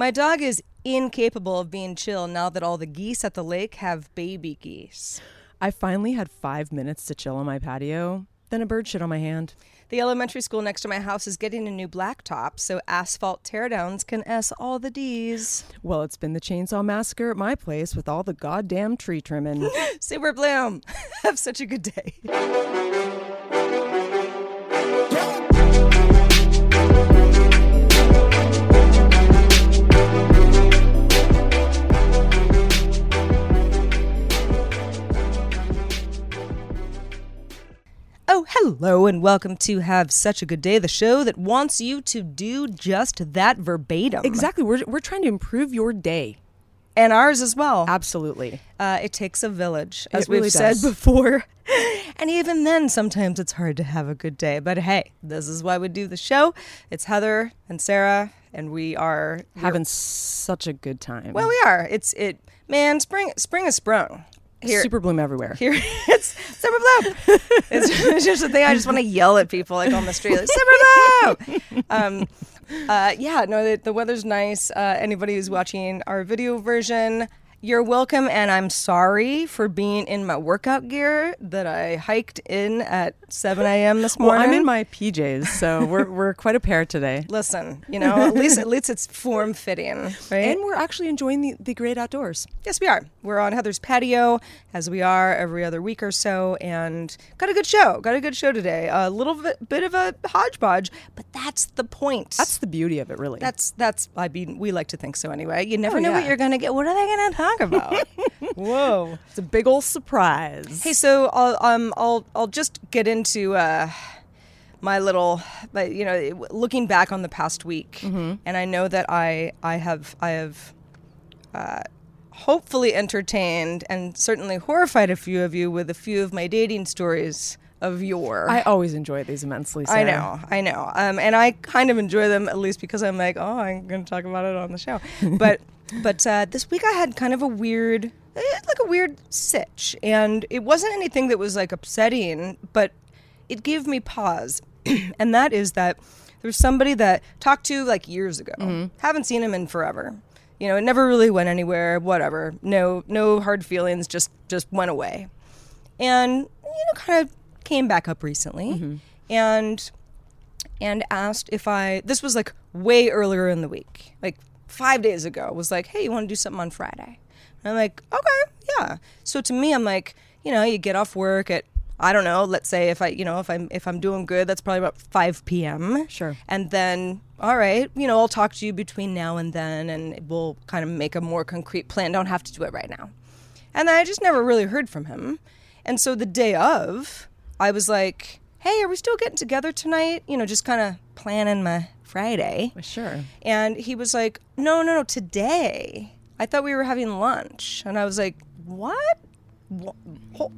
My dog is incapable of being chill now that all the geese at the lake have baby geese. I finally had five minutes to chill on my patio. Then a bird shit on my hand. The elementary school next to my house is getting a new blacktop, so asphalt teardowns can S all the D's. Well, it's been the chainsaw massacre at my place with all the goddamn tree trimming. Super Bloom, have such a good day. Hello, and welcome to Have Such a Good Day, the show that wants you to do just that verbatim. exactly. We're, we're trying to improve your day. And ours as well. Absolutely. Uh, it takes a village, as we've said before. and even then, sometimes it's hard to have a good day. But hey, this is why we do the show. It's Heather and Sarah, and we are Having such a good time. Well, we are. It's it. Man, spring spring is sprung. Here, Super bloom everywhere. here it's Super Bloom. it's, it's just a thing. I just want to yell at people like on the street, like Super Bloom. Um, uh, yeah, no, the, the weather's nice. Uh, anybody who's watching our video version, you're welcome. And I'm sorry for being in my workout gear that I hiked in at 7 a.m. this Well, morning. I'm in my PJs, so we're, we're quite a pair today. Listen, you know, at least at least it's form fitting, right? And we're actually enjoying the, the great outdoors. Yes, we are. We're on Heather's patio, as we are every other week or so, and got a good show. Got a good show today. A little bit, bit of a hodgepodge, but that's the point. That's the beauty of it, really. that's that's. I mean, we like to think so anyway. You never Oh, know what you're gonna get. What are they gonna talk about? Whoa. it's a big old surprise. Hey, so I'll um I'll I'll just get into uh my little but you know looking back on the past week and I know that I I have I have uh hopefully entertained and certainly horrified a few of you with a few of my dating stories of yore. I always enjoy these immensely. I know, I know, um, and I kind of enjoy them at least because I'm like, oh, I'm going to talk about it on the show. But, but uh, this week I had kind of a weird, eh, like a weird sitch, and it wasn't anything that was like upsetting, but it gave me pause, and that is that there's somebody that talked to like years ago, haven't seen him in forever. You know, it never really went anywhere. Whatever, no, no hard feelings. Just, just went away and you know kind of came back up recently and and asked if I this was like way earlier in the week like 5 days ago was like hey you want to do something on Friday and I'm like okay yeah so to me I'm like you know you get off work at I don't know let's say if I you know if I'm if I'm doing good that's probably about 5 p.m. Sure. and then all right you know I'll talk to you between now and then and we'll kind of make a more concrete plan don't have to do it right now and then I just never really heard from him. And so the day of, I was like, hey, are we still getting together tonight? You know, just kind of planning my Friday. Sure. And he was like, no, no, no, today. I thought we were having lunch. And I was like, what? Wha- ho-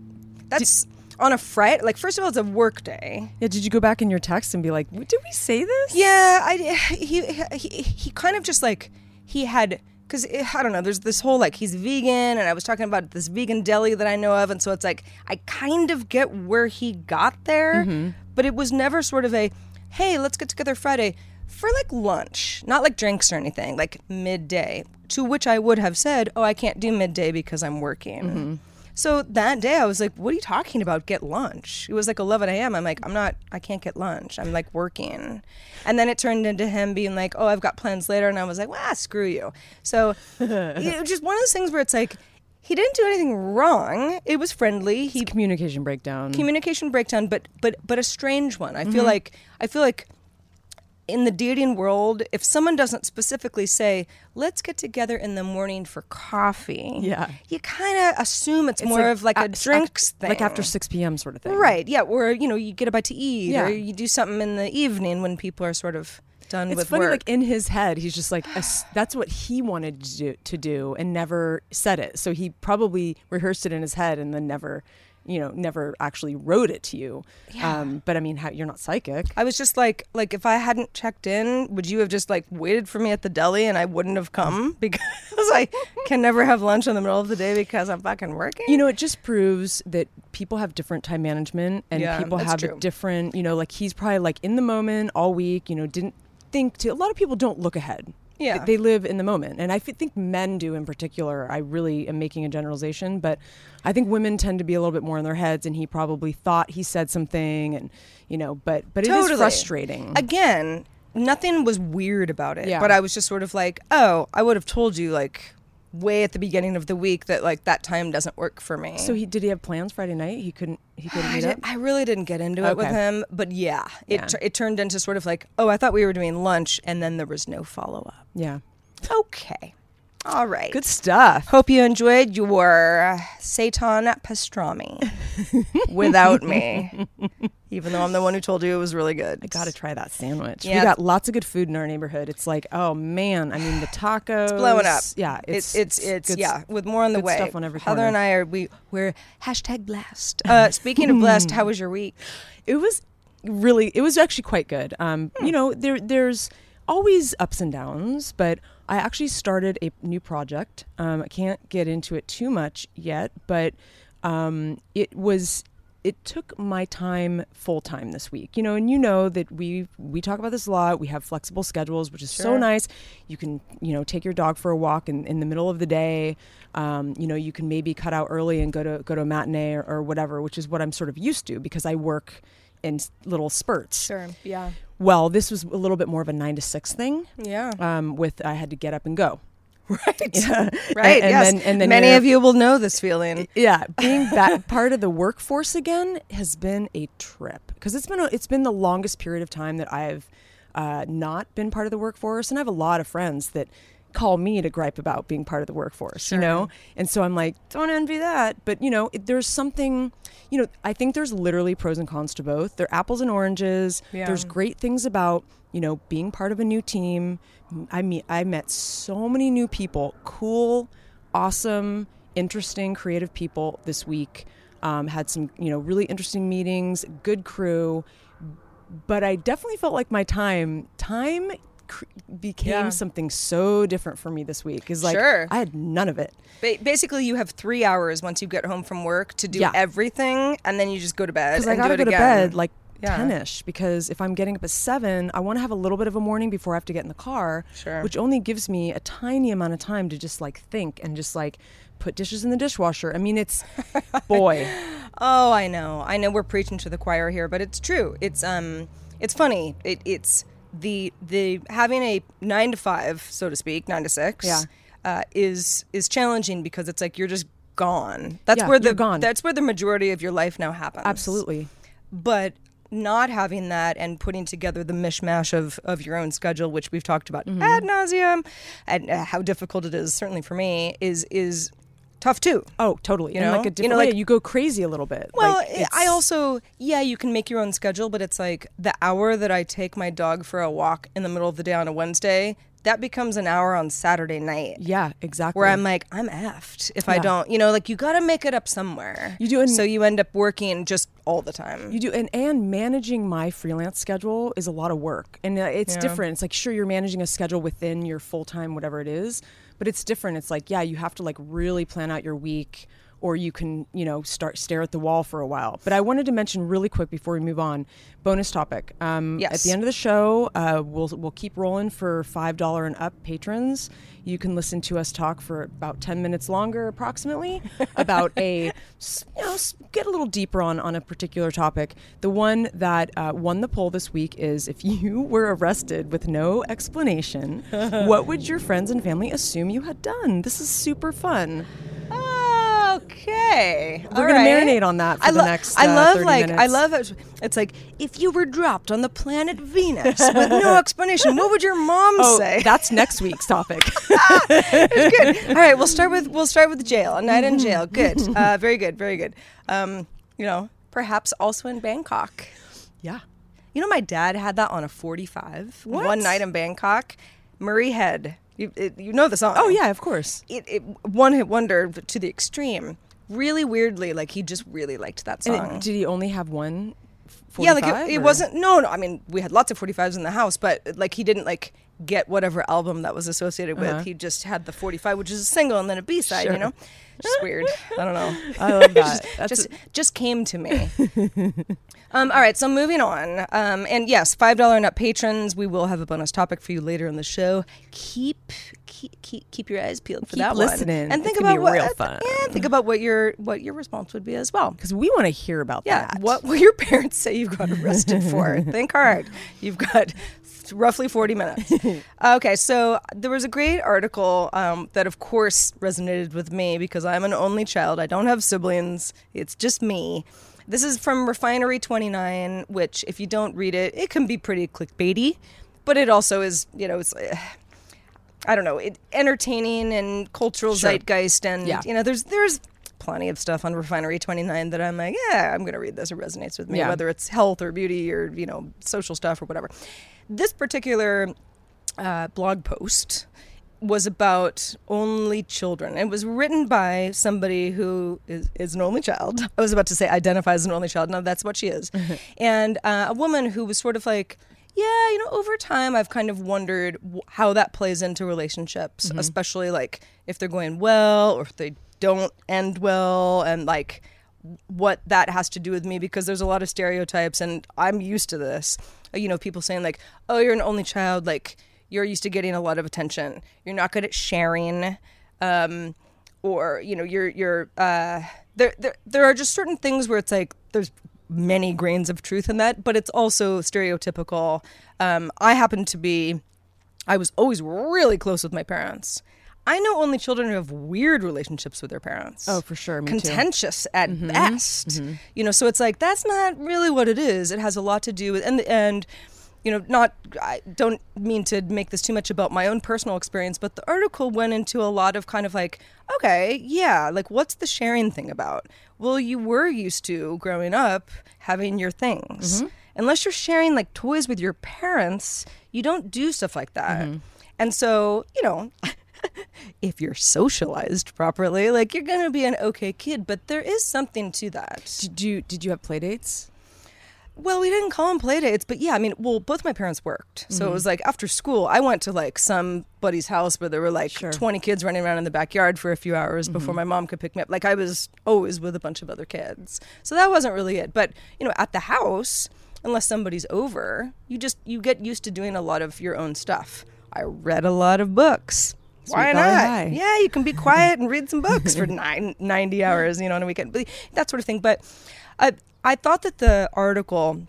That's on a Friday. Like, first of all, it's a work day. Yeah, did you go back in your text and be like, did we say this? Yeah, I he he he kind of just like he had because eh, I don't know. There's this whole like he's vegan, and I was talking about this vegan deli that I know of, and so it's like I kind of get where he got there, mm-hmm. but it was never sort of a hey, let's get together Friday for like lunch, not like drinks or anything, like midday. To which I would have said, oh, I can't do midday because I'm working. Mm-hmm. So that day I was like, what are you talking about? Get lunch. It was like 11 a.m. I'm like, I'm not, I can't get lunch. I'm like working. And then it turned into him being like, oh, I've got plans later. And I was like, well, screw you. So it was just one of those things where it's like, he didn't do anything wrong. It was friendly. He Communication breakdown. communication breakdown, but but but a strange one. I Mm-hmm. feel like I feel like in the dating world, if someone doesn't specifically say, "Let's get together in the morning for coffee," Yeah. you kind of assume it's, It's more of like a ac- drinks ac- thing, like after 6 p.m. sort of thing. right? Yeah, or you know, you get a bite to eat, Yeah. or you do something in the evening when people are sort of done It's with funny, work. like in his head, he's just like, that's what he wanted to do, to do and never said it. So he probably rehearsed it in his head and then never, you know, never actually wrote it to you. Um, but I mean, how, you're not psychic. I was just like, like if I hadn't checked in, would you have just like waited for me at the deli and I wouldn't have come because I can never have lunch in the middle of the day because I'm fucking working? You know, it just proves that people have different time management and Yeah, people have true. a different, you know, like he's probably like in the moment all week, you know, didn't think to, a lot of people don't look ahead. Yeah. They, live in the moment. And I f- think men do in particular. I really am making a generalization, but I think women tend to be a little bit more in their heads and he probably thought he said something and, you know, but, but it is frustrating. Again, nothing was weird about it, Yeah. but I was just sort of like, oh, I would have told you like way at the beginning of the week that like that time doesn't work for me. so he, did he have plans Friday night? He couldn't, he couldn't I, meet did, up? I really didn't get into it with him, but yeah, it Yeah. tur- it turned into sort of like, oh, I thought we were doing lunch, and then there was no follow up. Yeah. Okay, all right. Good stuff. Hope you enjoyed your Seitan pastrami without me, even though I'm the one who told you it was really good. I got to try that sandwich. Yeah. We got lots of good food in our neighborhood. It's like, oh man, I mean the tacos. It's blowing up. Yeah, it's it's it's, good yeah, with more on the way. stuff on every Heather corner. and I are we we're hashtag blessed. Uh, speaking of blessed, how was your week? It was really, it was actually quite good. Um, Hmm. you know, there there's always ups and downs, but I actually started a new project. Um, I can't get into it too much yet, but um, it was. It took my time full time this week, you know, and you know that we we talk about this a lot. We have flexible schedules, which is so nice. You can, you know, take your dog for a walk in, in the middle of the day. Um, you know, you can maybe cut out early and go to go to a matinee or, or whatever, which is what I'm sort of used to because I work in little spurts. Sure. Yeah. Well, this was a little bit more of a nine to six thing. Yeah. Um, with I had to get up and go. Right. Yeah. Right. And, yes. then, and then many of you will know this feeling. yeah, being that part of the workforce again has been a trip because it's been a, it's been the longest period of time that I've uh, not been part of the workforce, and I have a lot of friends that call me to gripe about being part of the workforce, you know, and so I'm like, don't envy that, but you know, it, there's something, you know, I think there's literally pros and cons to both. They're apples and oranges. Yeah. There's great things about you know being part of a new team. I mean, I met so many new people, cool awesome, interesting, creative people this week. Um, had some, you know, really interesting meetings, good crew, but I definitely felt like my time time cr- became Yeah. something so different for me this week. Is like Sure. I had none of it. Ba- basically, you have three hours once you get home from work to do Yeah. everything, and then you just go to bed. because I gotta do it go to bed like Yeah. ten-ish. Because if I'm getting up at seven, I want to have a little bit of a morning before I have to get in the car, Sure. which only gives me a tiny amount of time to just like think and just like put dishes in the dishwasher. I mean, it's boy, Oh, I know. I know we're preaching to the choir here, but it's true. It's um it's funny. It, it's the the having a 9 to 5, so to speak, 9 to 6 Yeah. uh, is is challenging because it's like you're just gone. That's Yeah, where the gone. that's where the majority of your life now happens. absolutely. But not having that and putting together the mishmash of, of your own schedule, which we've talked about Mm-hmm. ad nauseum, and uh, how difficult it is, certainly for me, is is tough too. Oh, totally. You know? like a You different know, way, like- you go crazy a little bit. Well, Like, I also, yeah, you can make your own schedule, but it's like the hour that I take my dog for a walk in the middle of the day on a Wednesday, that becomes an hour on Saturday night. yeah, exactly. Where I'm like, I'm effed if I don't, you know, like you got to make it up somewhere. You do, and- so you end up working just all the time. You do, and and managing my freelance schedule is a lot of work, and uh, it's Yeah. different. It's like sure you're managing a schedule within your full time whatever it is, but it's different. It's like yeah, you have to like really plan out your week, or you can, you know, start stare at the wall for a while. But I wanted to mention really quick before we move on, bonus topic. Um, At the end of the show, uh, we'll we'll keep rolling for five dollar and up patrons. You can listen to us talk for about ten minutes longer, approximately, about a you know get a little deeper on on a particular topic. The one that uh, won the poll this week is if you were arrested with no explanation, what would your friends and family assume you had done? This is super fun. Okay, We're gonna marinate on that for I the lo- next, I uh, love 30 like I love it. It's like if you were dropped on the planet Venus with no explanation, what would your mom Oh, say? that's next week's topic. good. All right, we'll start with we'll start with jail. A night in Mm-hmm. jail. Good. Uh, very good. Very good. Um, you know, perhaps also in Bangkok. yeah. You know, my dad had that on a 45. What? One night in Bangkok, Murray Head. You, it, you know the song. Oh yeah, of course. It, it one hit wonder to the extreme. Really weirdly, like he just really liked that And song. it- did he only have one? 45, yeah, like it, it wasn't. No, no. I mean, we had lots of 45s in the house, but like he didn't like get whatever album that was associated with. Uh-huh. He just had the 45, which is a single and then a B side. Sure. You know, just weird. I don't know. I love that. just, just, a- just came to me. um, all right, so moving on. Um, and yes, five dollar and up patrons. We will have a bonus topic for you later in the show. Keep keep keep, keep your eyes peeled for Keep that listening. one, and think about be what real fun. yeah, think about what your what your response would be as well. because we want to hear about Yeah, that. what will your parents say you've got arrested for? Think hard. You've got roughly 40 minutes. okay, so there was a great article um, that, of course, resonated with me because I'm an only child. I don't have siblings, it's just me. This is from Refinery 29, which, if you don't read it, it can be pretty clickbaity, but it also is, you know, it's. Uh, I don't know, it, entertaining and cultural Sure. zeitgeist, and Yeah. you know, there's there's plenty of stuff on Refinery 29 that I'm like, yeah, I'm gonna read this. It resonates with me, Yeah. whether it's health or beauty or you know, social stuff or whatever. This particular uh, blog post was about only children. It was written by somebody who is, is an only child. I was about to say identifies as an only child. No, that's what she is. and uh, a woman who was sort of like, yeah, you know, over time I've kind of wondered w- how that plays into relationships, especially like if they're going well or if they don't end well and like what that has to do with me because there's a lot of stereotypes and I'm used to this. Uh, You know, people saying like, "Oh, you're an only child, like you're used to getting a lot of attention. You're not good at sharing." Um, or, you know, you're you're uh there there there are just certain things where it's like there's many grains of truth in that, but it's also stereotypical. Um, I happen to be I was always really close with my parents. I know only children who have weird relationships with their parents. Oh, for sure, me too. Contentious at mm-hmm. best. Mm-hmm. You know, so it's like that's not really what it is. It has a lot to do with and and you know, not I don't mean to make this too much about my own personal experience, but the article went into a lot of kind of like, okay, yeah, like what's the sharing thing about? Well, you were used to growing up having your things. Mm-hmm. Unless you're sharing like toys with your parents, you don't do stuff like that. And so, you know, if you're socialized properly, like you're gonna be an okay kid, but there is something to that. Did you did you have play dates? Well, we didn't call them play dates, but yeah, I mean, well, both my parents worked. So it mm-hmm. was like after school, I went to like somebody's house where there were like Sure. 20 kids running around in the backyard for a few hours mm-hmm. before my mom could pick me up. Like I was always with a bunch of other kids. So that wasn't really it. But, you know, at the house, unless somebody's over, you just you get used to doing a lot of your own stuff. I read a lot of books. Why Sweet not? High. Yeah, you can be quiet and read some books for nine, 90 hours, you know, on a weekend, but that sort of thing. But I, I thought that the article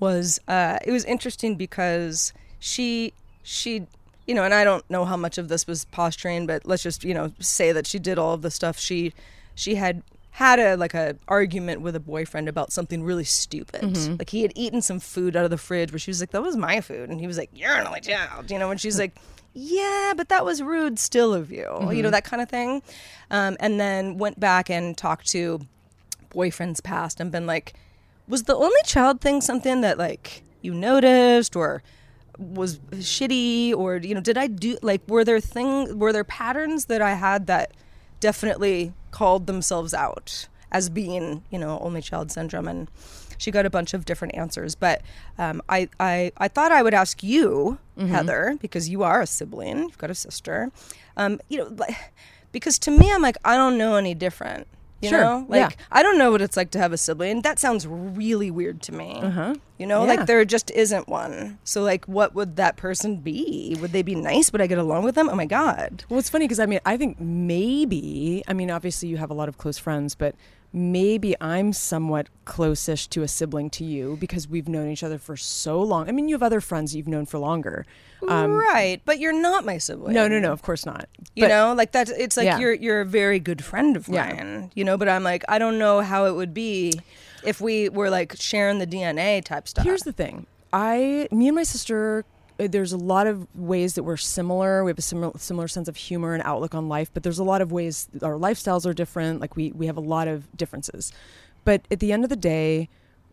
was, uh, it was interesting because she, she, you know, and I don't know how much of this was posturing, but let's just, you know, say that she did all of the stuff. She, she had had a like a argument with a boyfriend about something really stupid. Like he had eaten some food out of the fridge where she was like, "That was my food," and he was like, "You're an only child," you know. And she's like, "Yeah, but that was rude still of you," you know that kind of thing. Um, and then went back and talked to boyfriends past and been like, "Was the only child thing something that like you noticed or?" was shitty or you know did i do like were there thing were there patterns that i had that definitely called themselves out as being you know only child syndrome and she got a bunch of different answers but um, I, I i thought i would ask you heather because you are a sibling you've got a sister um, you know like, because to me i'm like i don't know any different You Sure, know, yeah. like I don't know what it's like to have a sibling. That sounds really weird to me. Uh-huh. You know, Yeah. like there just isn't one. So like, what would that person be? Would they be nice? Would I get along with them? Oh my god. Well, it's funny because I mean, I think maybe, I mean, obviously you have a lot of close friends, but maybe I'm somewhat closest to a sibling to you because we've known each other for so long. I mean, you have other friends you've known for longer. right, but you're not my sibling. Um, No, no, no, of course not. You But- know, like that. It's like Yeah. you're you're a very good friend of Yeah. mine. You know, but I'm like I don't know how it would be if we were like sharing the DNA type stuff. Here's the thing. I, me and my sister, Uh, there's a lot of ways that we're similar. We have a similar similar sense of humor and outlook on life, but there's a lot of ways our lifestyles are different. Like we we have a lot of differences. But at the end of the day,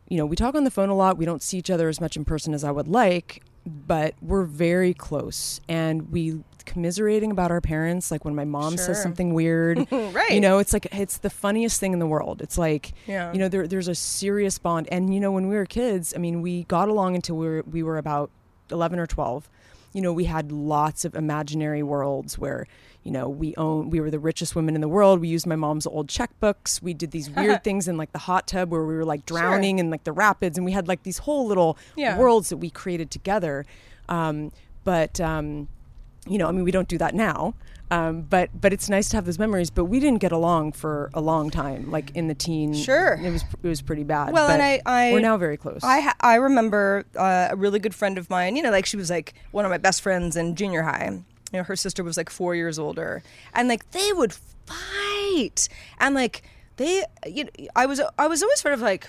you know, we talk on the phone a lot. We don't see each other as much in person as I would like, but we're very close and we commiserating about our parents like when my mom Sure. says something weird Right. you know it's like it's the funniest thing in the world it's like Yeah. you know there, there's a serious bond and you know when we were kids i mean we got along until we were we were about 11 or 12 you know we had lots of imaginary worlds where you know we own we were the richest women in the world. We used my mom's old checkbooks. We did these weird things in like the hot tub where we were like drowning in like the rapids and we had like these whole little Yeah. worlds that we created together. Um, but um, you know i mean we don't do that now um, but but it's nice to have those memories but we didn't get along for a long time like in the teen Sure. it was it was pretty bad Well, and I- I- we're now very close I ha- I remember uh, a really good friend of mine. You know, like she was like one of my best friends in junior high. You know, her sister was like four years older, and like they would fight, and like they, you know, I was I was always sort of like,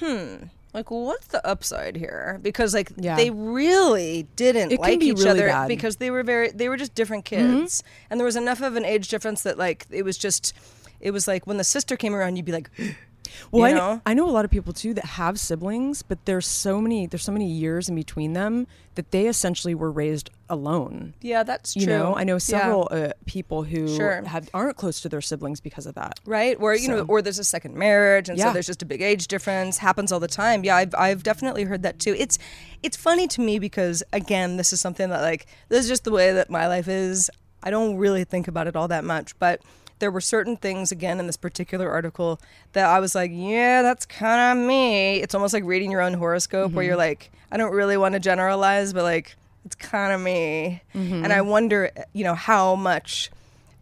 hmm. Like, what's the upside here? Because like Yeah. they really didn't It like each really other bad. because they were very they were just different Mm-hmm. kids, and there was enough of an age difference that like it was just it was like when the sister came around, you'd be like, Well, you I, know? know, I know a lot of people too that have siblings, but there's so many there's so many years in between them that they essentially were raised alone. yeah, that's true. You know, I know Yeah. several uh, people who Sure. have aren't close to their siblings because of that. right? Or you know, or there's a second marriage, and so there's just a big age difference. Happens all the time. Yeah, I've I've definitely heard that too. It's it's funny to me because again, this is something that like this is just the way that my life is. I don't really think about it all that much, but there were certain things again in this particular article that I was like, yeah, that's kind of me. It's almost like reading your own horoscope where mm-hmm. you're like, I don't really want to generalize, but like it's kind of me. Mm-hmm. And I wonder, you know, how much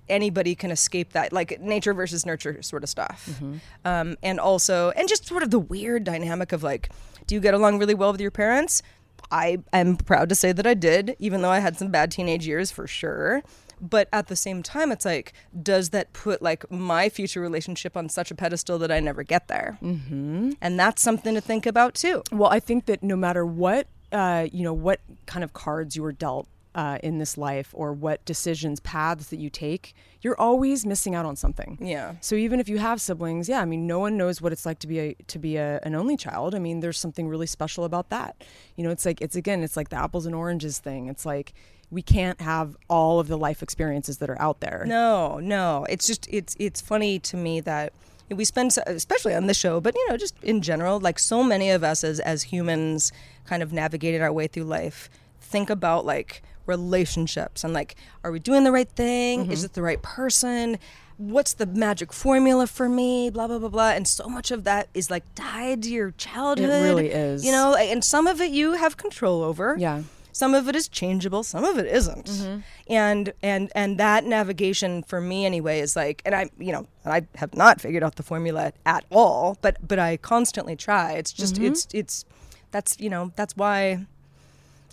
anybody can escape that like nature versus nurture sort of stuff. Mm-hmm. Um, and also and just sort of the weird dynamic of like do you get along really well with your parents? I am proud to say that i did even though i had some bad teenage years for sure but at the same time it's like does that put like my future relationship on such a pedestal that i never get there mm-hmm. and that's something to think about too Well, I think that no matter what, uh, you know, what kind of cards you were dealt uh, in this life or what decisions, paths that you take, you're always missing out on something. Yeah. So even if you have siblings, yeah, I mean, no one knows what it's like to be a to be a, an only child. I mean, there's something really special about that. You know, it's like it's again, it's like the apples and oranges thing. It's like we can't have all of the life experiences that are out there. No, no. It's just it's it's funny to me that we spend especially on this show, but you know, just in general, like so many of us as as humans kind of navigating our way through life think about like relationships and like are we doing the right thing? Is mm-hmm. it the right person? What's the magic formula for me? Blah blah blah blah. And so much of that is like tied to your childhood. It really is. You know, and some of it you have control over Yeah. Some of it is changeable some of it isn't. Mm-hmm. and and and that navigation for me anyway is like and i you know i have not figured out the formula at all but but i constantly try. It's just mm-hmm. it's it's that's you know that's why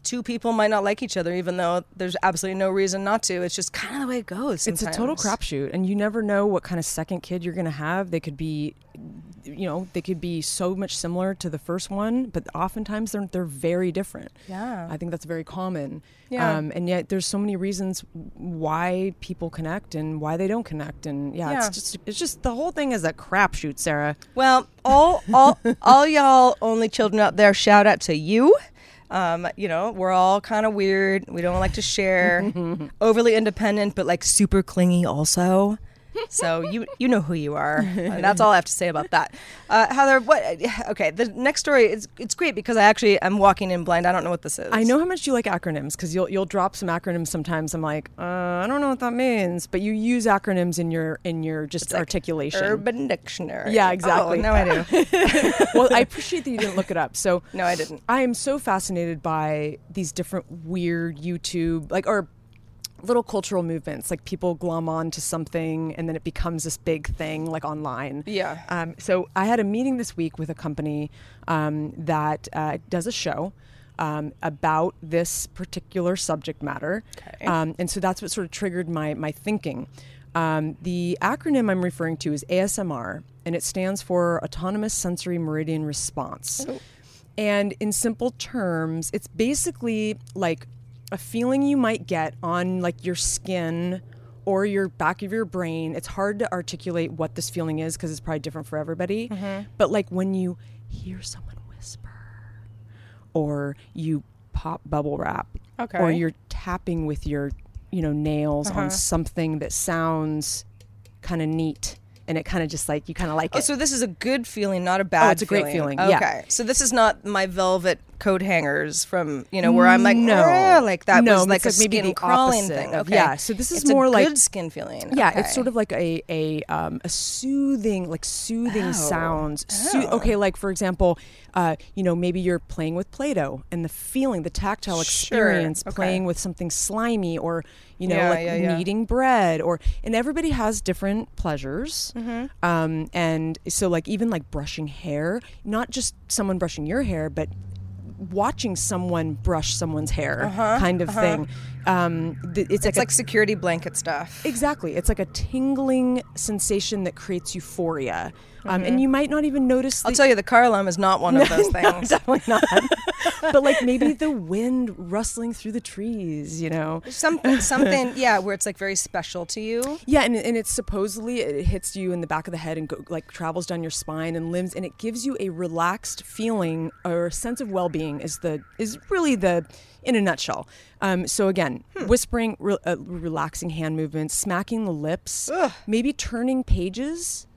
two people might not like each other even though there's absolutely no reason not to. It's just kind of the way it goes It's a total crapshoot, and you never know what kind of second kid you're going to have. They could be, you know, they could be so much similar to the first one, but oftentimes they're they're very different. Yeah. I think that's very common. Yeah. Um, and yet there's so many reasons why people connect and why they don't connect, and yeah, Yeah. it's just it's just the whole thing is a crapshoot, Sarah. Well, all all all y'all only children out there, shout out to you. Um, you know, we're all kind of weird. We don't like to share. Overly independent, but like super clingy also. So you you know who you are, that's all I have to say about that. Uh, Heather, what? Okay, the next story is it's great because I actually am walking in blind. I don't know what this is. I know how much you like acronyms because you'll you'll drop some acronyms sometimes. I'm like, uh, I don't know what that means, but you use acronyms in your in your just like articulation. Urban Dictionary. Yeah, exactly. Oh, now I do. well, I appreciate that you didn't look it up. So No, I didn't. I am so fascinated by these different weird YouTube like or little cultural movements like people glom on to something and then it becomes this big thing like online. Yeah. um, so i had a meeting this week with a company um, that uh, does a show um, about this particular subject matter. Okay. um, and so that's what sort of triggered my my thinking. Um, the acronym i'm referring to is asmr and it stands for autonomous sensory meridian response. And in simple terms, it's basically like a feeling you might get on like your skin or your back of your brain. It's hard to articulate what this feeling is because it's probably different for everybody. Mm-hmm. But like when you hear someone whisper or you pop bubble wrap or you're tapping with your, you know, nails on uh-huh. something that sounds kind of neat and it kind of just like you kind of like Oh, it. so this is a good feeling, not a oh, bad. it's a great feeling, yeah. Okay, so this is not my velvet coat hangers from you know where I'm like No. "Ah," like that No, was like a like maybe skin the crawling thing. Okay, yeah, so this is It's more like- good skin feeling. Yeah, Okay. it's sort of like a a um, a soothing, like soothing Oh. sounds. Soo- okay, like for example, uh, you know, maybe you're playing with Play-Doh and the feeling, the tactile Sure, experience, okay. playing with something slimy, or you know, Yeah, like yeah, yeah. kneading bread, or and everybody has different pleasures. Mm-hmm. Um, and so, like even like brushing hair, not just someone brushing your hair, but watching someone brush someone's hair, uh-huh, kind of uh-huh. thing. Um, th- it's, It's a like security blanket stuff. Exactly. It's like a tingling sensation that creates euphoria. Um, Mm-hmm. and you might not even notice I'll tell you, the car alarm is not one of those things. definitely not. but like maybe the wind rustling through the trees, you know. Some, something, yeah, where it's like very special to you. Yeah, and, and it's supposedly it hits you in the back of the head and go, like travels down your spine and limbs, and it gives you a relaxed feeling or a sense of well-being. Is the is really the in a nutshell. Um, so again, whispering, re- uh, relaxing hand movements, smacking the lips, maybe turning pages.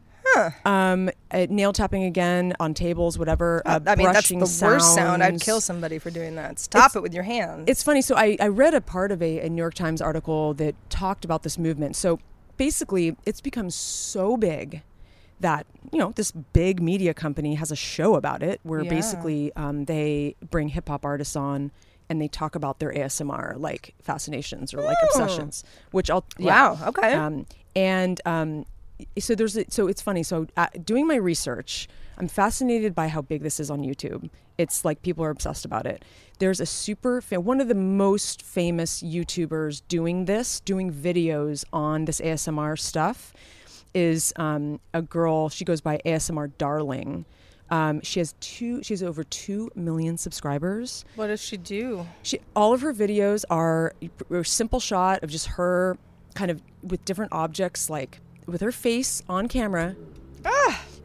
Um, uh, nail tapping again on tables, whatever. Uh, I mean, that's the worst sound. I'd kill somebody for doing that. Stop it with your hands. It's funny. So I, I read a part of a, a New York Times article that talked about this movement. So basically, it's become so big that you know this big media company has a show about it where Yeah. basically um, they bring hip hop artists on and they talk about their ASMR like fascinations or like obsessions, which I'll yeah. Wow, okay. Um, and um, so there's a, so it's funny. So uh, doing my research, I'm fascinated by how big this is on YouTube. It's like people are obsessed about it. There's a super fa- one of the most famous YouTubers doing this, doing videos on this ASMR stuff, is um, a girl. She goes by ASMR Darling. Um, she has two. She has over two million subscribers. what does she do? She all of her videos are a simple shot of just her kind of with different objects like with her face on camera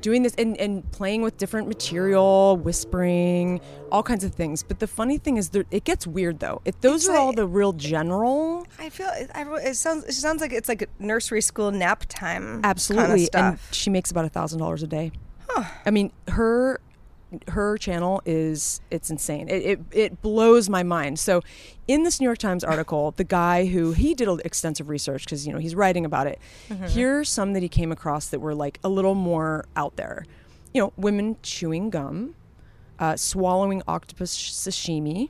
doing this and, and playing with different material whispering all kinds of things but the funny thing is there, it gets weird though if those It's are all the real general I feel it, I, it sounds it sounds like it's like a nursery school nap time. absolutely kind of and she makes about a thousand dollars a day i mean her her channel is it's insane. It, it it blows my mind. So in this new york times article the guy who he did extensive research because you know he's writing about it. Mm-hmm. here's some that he came across that were like a little more out there. You know women chewing gum uh, swallowing octopus sashimi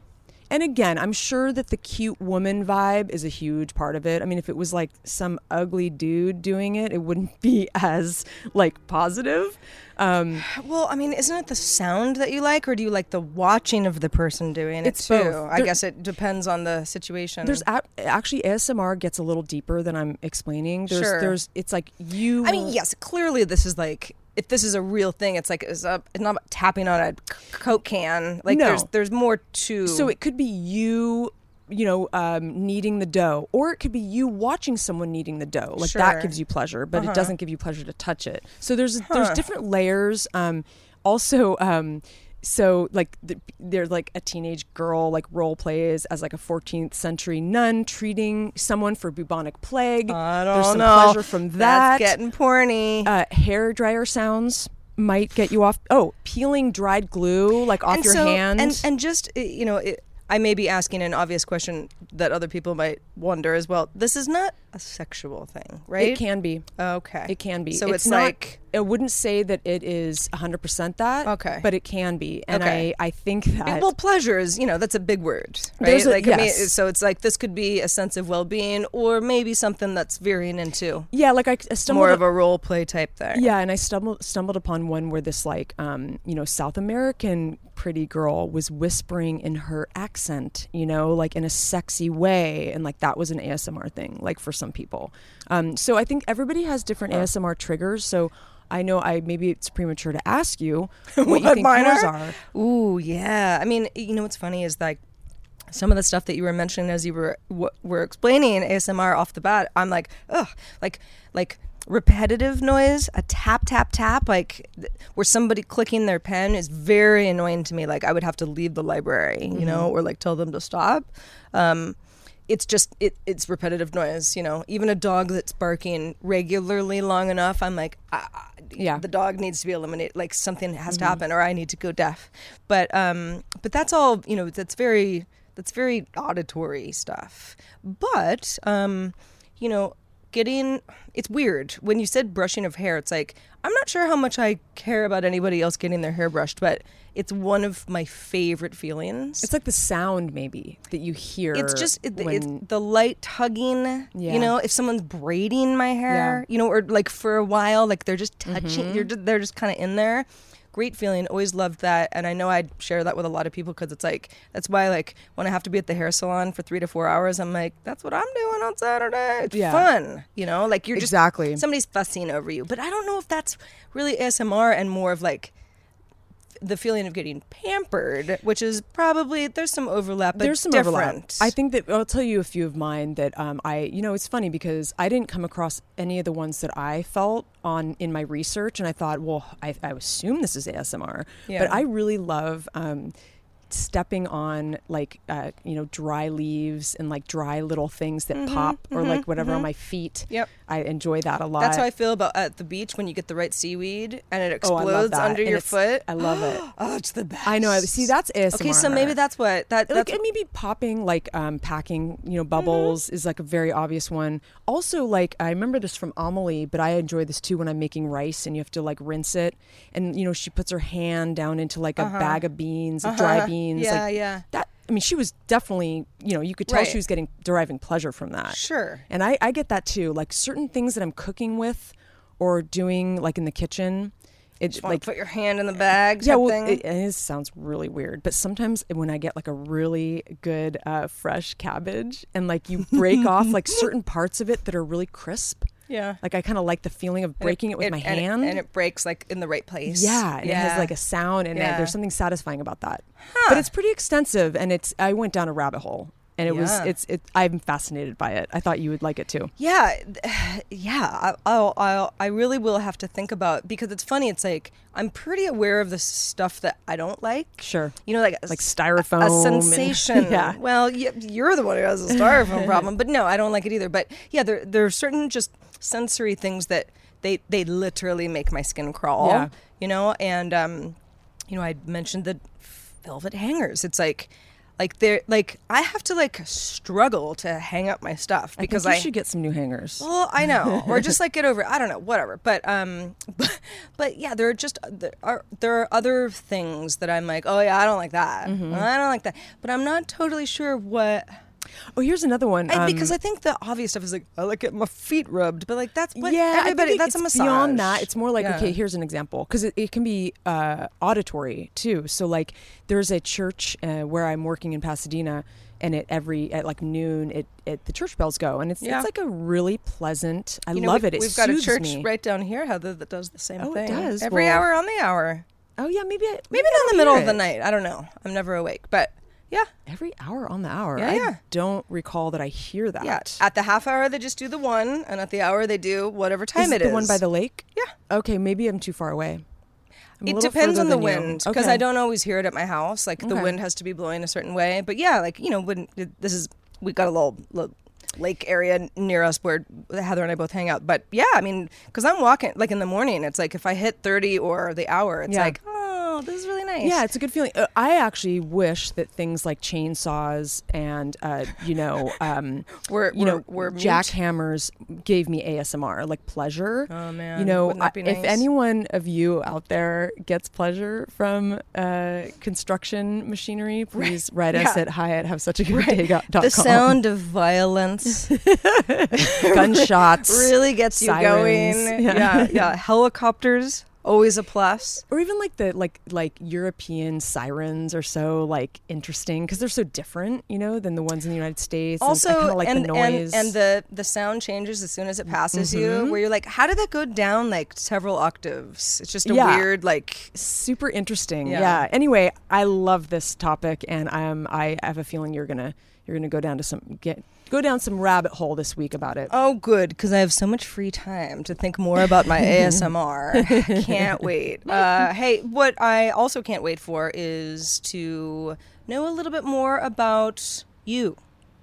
and again, I'm sure that the cute woman vibe is a huge part of it. I mean, if it was like some ugly dude doing it, it wouldn't be as like positive. Um, well, I mean, isn't it the sound that you like, or do you like the watching of the person doing it too? both. I There- guess it depends on the situation. there's a- actually ASMR gets a little deeper than I'm explaining. There's, Sure. there's, it's like you. I mean, yes, clearly this is like if this is a real thing, it's like it's, a, it's not tapping on a coke can. Like No. there's there's more to. So it could be you, you know, um, kneading the dough, or it could be you watching someone kneading the dough. Like Sure. Uh-huh. that gives you pleasure, but it doesn't give you pleasure to touch it. So there's there's different layers. Um, also, um, so like the, there's like a teenage girl like role plays as like a 14th century nun treating someone for bubonic plague. I don't there's some know. pleasure from that. That's getting porny. uh, hair dryer sounds might get you off. Oh, peeling dried glue like off and your so, hand. And and just you know, it, I may be asking an obvious question that other people might wonder as well. This is not a sexual thing, right? It can be. Okay. It can be. So it's, not, like I wouldn't say that it is 100% that. Okay. But it can be. And Okay. I, I think that. well, pleasure is you know that's a big word, right? A- like I mean, yes. so it's like this could be a sense of well-being, or maybe something that's veering into yeah, like I, I stumbled more of a role play type thing. Yeah, and I stumbled stumbled upon one where this like um, you know South American pretty girl was whispering in her accent, you know, like in a sexy way, and like that was an ASMR thing, like for some people. Um, so I think everybody has different ASMR triggers. So I know I maybe it's premature to ask you what, you think mine yours are? are. Ooh, yeah. I mean, you know what's funny is like some of the stuff that you were mentioning as you were w- were explaining ASMR off the bat. I'm like, ugh, like like repetitive noise, a tap tap tap, like th- where somebody clicking their pen is very annoying to me. Like I would have to leave the library, you know, or like tell them to stop. Um, it's just it, it's repetitive noise, you know. Even a dog that's barking regularly long enough, I'm like, ah, ah, Yeah. the dog needs to be eliminated. Like something has to happen, or I need to go deaf. But um, but that's all. You know, that's very that's very auditory stuff. But um, you know, getting it's weird when you said brushing of hair. It's like I'm not sure how much I care about anybody else getting their hair brushed, but it's one of my favorite feelings. It's like the sound maybe that you hear. It's just it, when, it's the light tugging. Yeah. You know, if someone's braiding my hair, Yeah. Mm-hmm. you know, or like for a while, like they're just touching, you're just, they're just kind of in there. Great feeling. Always loved that, and I know I'd share that with a lot of people because it's like that's why like when I have to be at the hair salon for three to four hours, I'm like that's what I'm doing on Saturday. It's Yeah. fun, you know, like you're just Exactly. somebody's fussing over you. But I don't know if that's really ASMR and more of like the feeling of getting pampered, which is probably there's some overlap, but there's some different. overlap. I think that I'll tell you a few of mine that um, I, you know, it's funny because I didn't come across any of the ones that I felt on in my research, and I thought, well, I, I assume this is ASMR, Yeah. but I really love. Um, stepping on like uh, you know dry leaves and like dry little things that pop or like whatever on my feet Mm-hmm, Yep. i enjoy that a lot That's how I feel about at the beach when you get the right seaweed and it Oh, explodes that. under And your foot. i love it Oh, it's the best. i know see that's ASMR. Okay, so maybe that's what that like that's and maybe popping like um packing you know bubbles is like a very obvious one also like i remember this from amelie but i enjoy this too when i'm making rice and you have to like rinse it and you know she puts her hand down into like a bag of beans of dry beans Uh-huh. Yeah, like yeah. that i mean she was definitely you know you could tell Right. she was getting deriving pleasure from that Sure. and i i get that too like certain things that i'm cooking with or doing like in the kitchen It's like like put your hand in the bag. yeah, well, thing. it, it sounds really weird, but sometimes when I get like a really good uh, fresh cabbage and like you break off like certain parts of it that are really crisp, yeah. like I kind of like the feeling of breaking it, with my and hand. and it breaks like in the right place. yeah, and it has like a sound, and uh, Yeah. there's something satisfying about that. But it's pretty extensive, and it's I went down a rabbit hole, and it was it's it. I'm fascinated by it. I thought you would like it too. Yeah, yeah. I, I'll, I'll, I really will have to think about because it's funny. It's like I'm pretty aware of the stuff that I don't like. Sure. You know, like a Like styrofoam a and- sensation. Yeah. Well, you're the one who has a styrofoam problem, but no, I don't like it either. But yeah, there there are certain just sensory things that they they literally make my skin crawl. Yeah. You know, and um, you know, I mentioned the velvet hangers. It's like. Like they're like I have to like struggle to hang up my stuff I because think you I should get some new hangers. well, I know, or just like get over. I don't know, whatever. But um, but, but yeah, there are just there are there are other things that I'm like, oh yeah, I don't like that. Mm-hmm. I don't like that. But I'm not totally sure what oh, here's another one. I, um, because I think the obvious stuff is like I like getting my feet rubbed, but like that's what yeah, everybody. That's a massage. Beyond that, it's more like Yeah. okay, here's an example because it, it can be uh, auditory too. So like, there's a church uh, where I'm working in Pasadena, and at every at like noon, it, it the church bells go, and it's Yeah. it's like a really pleasant. I You know, love we, it. It We've got a church me. right down here, Heather, that does the same Oh, it does? every Well- hour on the hour. Oh yeah, maybe I, Maybe I not in the middle hear of the night. I don't know. I'm never awake, but yeah. Every hour on the hour. Yeah, I yeah. don't recall that I hear that. Yeah, at the half hour they just do the one, and at the hour they do whatever time is it it is. the one by the lake? Yeah. Okay, maybe I'm too far away. I'm It depends on the wind because Okay. I don't always hear it at my house. Like the wind has to be blowing a certain way. But yeah, like you know, when this is we've got a little, little lake area near us where Heather and I both hang out. But yeah, I mean, because I'm walking like in the morning, it's like if I hit 30 or the hour, it's Yeah. like oh, this is really nice. Yeah, it's a good feeling. Uh, I actually wish that things like chainsaws and uh, you know, um, We're- you know, we're- jackhammers gave me ASMR, like pleasure. Oh, man. you know, Wouldn't that be I- if anyone of you out there gets pleasure from uh, construction machinery, please write us Yeah. at hi at have such a good day dot com. the sound of violence gunshots really gets you going. Yeah. Yeah. yeah, Helicopters always a plus. or even like the like like European sirens are so like interesting because they're so different, you know, than the ones in the United States. also kinda like and, the noise. and and the the sound changes as soon as it passes you where you're like how did that go down like several octaves it's just a Yeah. weird like super interesting. Yeah. Yeah. Anyway, I love this topic, and um, I have a feeling you're gonna you're gonna go down to some get go down some rabbit hole this week about it. oh good because i have so much free time to think more about my asmr can't wait. Uh, hey what i also can't wait for is to know a little bit more about you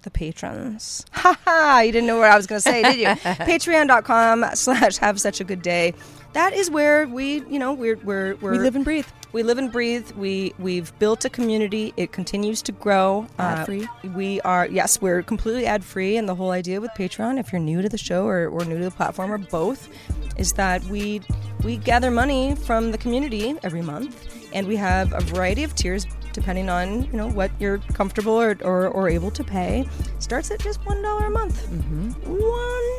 the patrons. Ha ha you didn't know what i was going to say did you? Patreon.com slash have such a good day. That is where we you know we're we're, we're we live and breathe. We live and breathe. We we've built a community. It continues to grow. Ad-free. Uh, we are yes, we're completely ad free. And the whole idea with Patreon, if you're new to the show or, or new to the platform or both, is that we we gather money from the community every month, and we have a variety of tiers depending on you know what you're comfortable or, or, or able to pay. Starts at just one dollar a month. Mm-hmm. One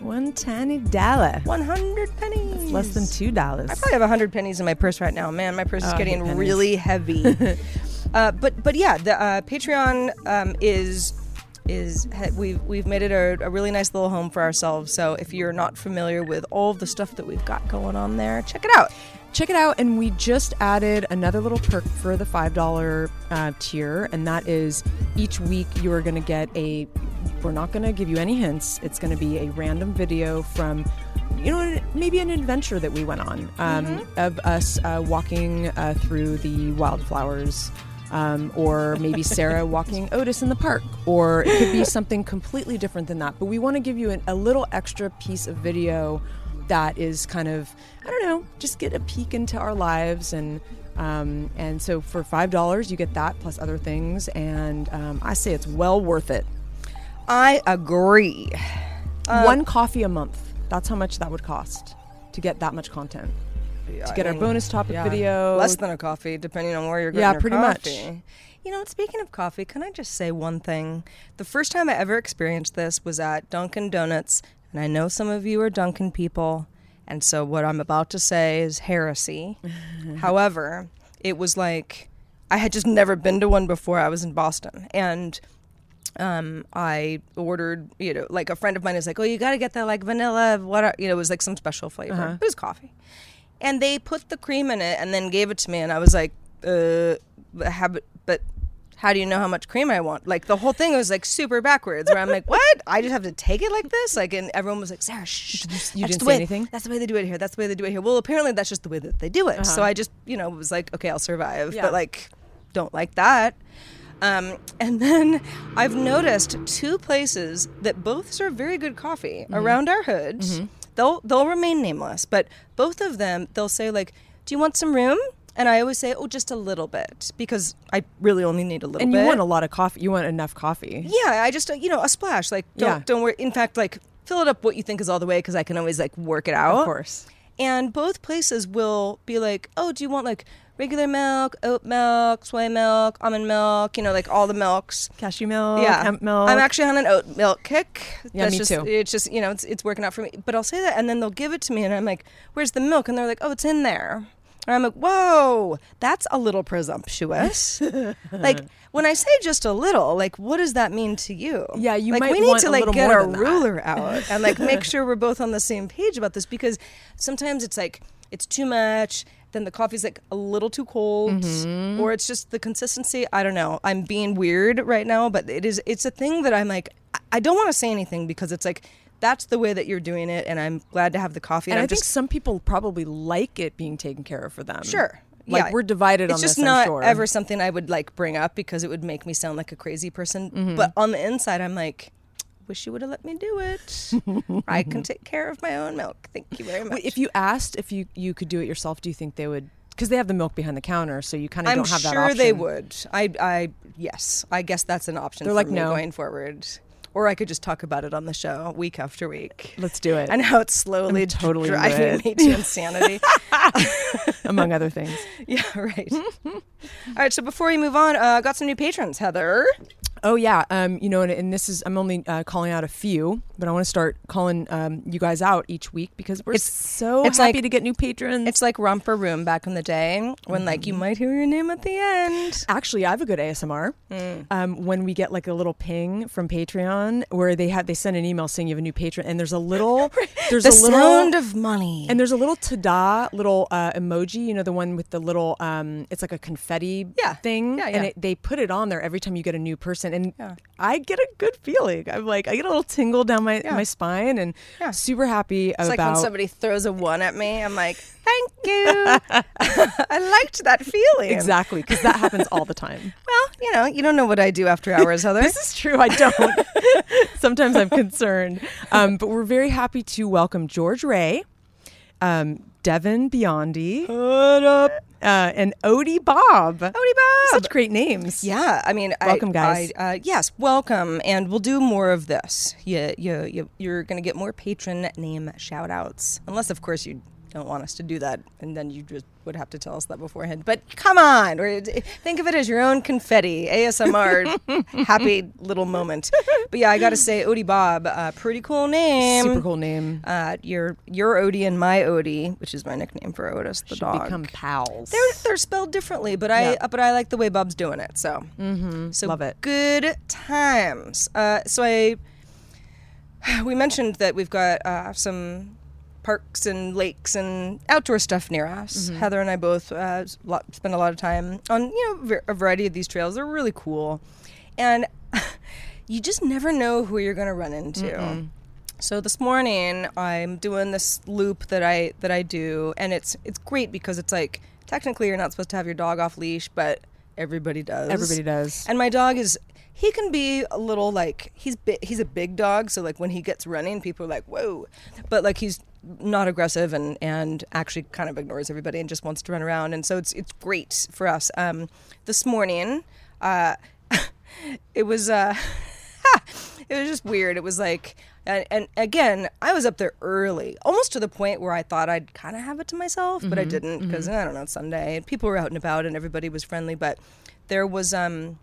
One tiny dollar. One hundred pennies. Less than two dollars. I probably have a hundred pennies in my purse right now. Man, my purse is Oh, I hate getting pennies. really heavy. uh, but but yeah, the uh, Patreon um, is is ha- we've we've made it a, a really nice little home for ourselves. So if you're not familiar with all of the stuff that we've got going on there, check it out. Check it out, and we just added another little perk for the five dollar uh, tier, and that is each week you are going to get a. We're not going to give you any hints. It's going to be a random video from, you know, maybe an adventure that we went on um, of us uh, walking uh, through the wildflowers. Um, or maybe Sarah walking Otis in the park, or it could be something completely different than that. But we want to give you an, a little extra piece of video that is kind of I don't know, just get a peek into our lives and um, and so for five dollars you get that plus other things, and um, I say it's well worth it. I agree. Uh, one coffee a month. That's how much that would cost to get that much content. To get I our bonus topic yeah, video. less than a coffee, depending on where you're getting Yeah, your pretty much. You know, speaking of coffee, can I just say one thing? The first time I ever experienced this was at Dunkin' Donuts, and I know some of you are Dunkin' people, and so what I'm about to say is heresy. However, it was like I had just never been to one before. I was in Boston, and um, I ordered, you know, like a friend of mine is like, oh, you got to get the like vanilla, what, are, you know, it was like some special flavor. It was coffee. And they put the cream in it and then gave it to me. And I was like, uh, but how, but how do you know how much cream I want? Like the whole thing was like super backwards where I'm like, what? I just have to take it like this? Like, and everyone was like, Sarah, shh. you that's didn't say way- anything? That's the way they do it here. That's the way they do it here. Well, apparently that's just the way that they do it. So Uh-huh. I just, you know, was like, okay, I'll survive. Yeah. But like, don't like that. Um, and then I've noticed two places that both serve very good coffee Mm-hmm. around our hood. They'll they'll remain nameless, but both of them they'll say like, "Do you want some room?" And I always say, "Oh, just a little bit," because I really only need a little and bit. you want a lot of coffee. You want enough coffee. Yeah, I just uh, you know a splash. Like don't Yeah. don't worry. In fact, like fill it up what you think is all the way because I can always like work it out. Of course. And both places will be like, oh, do you want like regular milk, oat milk, soy milk, almond milk? You know, like all the milks. Cashew milk, yeah, hemp milk. I'm actually on an oat milk kick. Yeah, me just, too. It's just you know, it's it's working out for me. But I'll say that, and then they'll give it to me, and I'm like, "Where's the milk?" And they're like, "Oh, it's in there." And I'm like, "Whoa, that's a little presumptuous." like when I say just a little, like what does that mean to you? Yeah, you like, might we need to like get our that. ruler out and like make sure we're both on the same page about this because sometimes it's like it's too much. Then the coffee's like a little too cold, Mm-hmm. or it's just the consistency. I don't know. I'm being weird right now, but it is. It's a thing that I'm like. I- don't want to say anything because it's like that's the way that you're doing it, and I'm glad to have the coffee. And And, I think just some people probably like it being taken care of for them. sure. Like yeah. we're divided it's on just this. not sure. ever something I would like bring up because it would make me sound like a crazy person. Mm-hmm. But on the inside, I'm like, wish you would have let me do it. I can take care of my own milk. Thank you very much. If you asked if you you could do it yourself, do you think they would? Because they have the milk behind the counter, so you kind of don't have that option. I'm sure they would. I, I, yes, I guess that's an option. They're for like, me no. going forward, or I could just talk about it on the show week after week. Let's do it. And how it's slowly I'm totally driving me to insanity. among other things. yeah, right. All right, so before we move on, uh, I got some new patrons, Heather. Oh yeah, um, you know, and, and this is I'm only uh, calling out a few, but I want to start calling um, you guys out each week because we're It's- so it's happy like- to get new patrons. It's like Romper Room back in the day when, like, Mm-hmm. you might hear your name at the end. Actually, I have a good ASMR. Mm. Um, when we get like a little ping from Patreon where they have they send an email saying you have a new patron, and there's a little there's The a little sound of money. and there's a little ta-da little uh, emoji, you know, the one with the little um, it's like a confetti Yeah. thing, Yeah, and it, they put it on there every time you get a new person, and Yeah. I get a good feeling. I'm like I get a little tingle down my Yeah. my spine, and Yeah. super happy it's like when somebody throws a one at me, I'm like, thank you. I liked that feeling. Exactly, because that happens all the time. Well, you know, you don't know what I do after hours, Heather. This is true. I don't. Sometimes I'm concerned. Um, but we're very happy to welcome George Ray, um, Devin Biondi, what up? Uh, and Odie Bob. Odie Bob. Such great names. Yeah, I mean, I- Welcome, guys. I, uh, yes, welcome, and we'll do more of this. You, you, you, you're going to get more patron name shout outs, unless, of course, you don't want us to do that, and then you just would have to tell us that beforehand. But come on, or think of it as your own confetti ASMR, happy little moment. But yeah, I got to say, Odie Bob, uh, pretty cool name. Super cool name. Uh, your your Odie and my Odie, which is my nickname for Otis the Should dog. become pals. They're they're spelled differently, but I Yeah. uh, but I like the way Bob's doing it. So mm-hmm. so Love it. Good times. Uh, so I we mentioned that we've got uh, some parks and lakes and outdoor stuff near us. Mm-hmm. Heather and I both uh, spend a lot of time on you know a variety of these trails. They're really cool, and you just never know who you're going to run into. So this morning I'm doing this loop that I that I do, and it's it's great because it's like technically you're not supposed to have your dog off leash, but everybody does. Everybody does. And my dog is he can be a little like he's bi- he's a big dog, so like when he gets running, people are like whoa, but like he's not aggressive and and actually kind of ignores everybody and just wants to run around, and so it's it's great for us. Um, this morning, uh, it was uh, it was just weird. It was like. And, and again, I was up there early, almost to the point where I thought I'd kind of have it to myself, but I didn't because I don't know. Sunday, and people were out and about, and everybody was friendly. But there was um,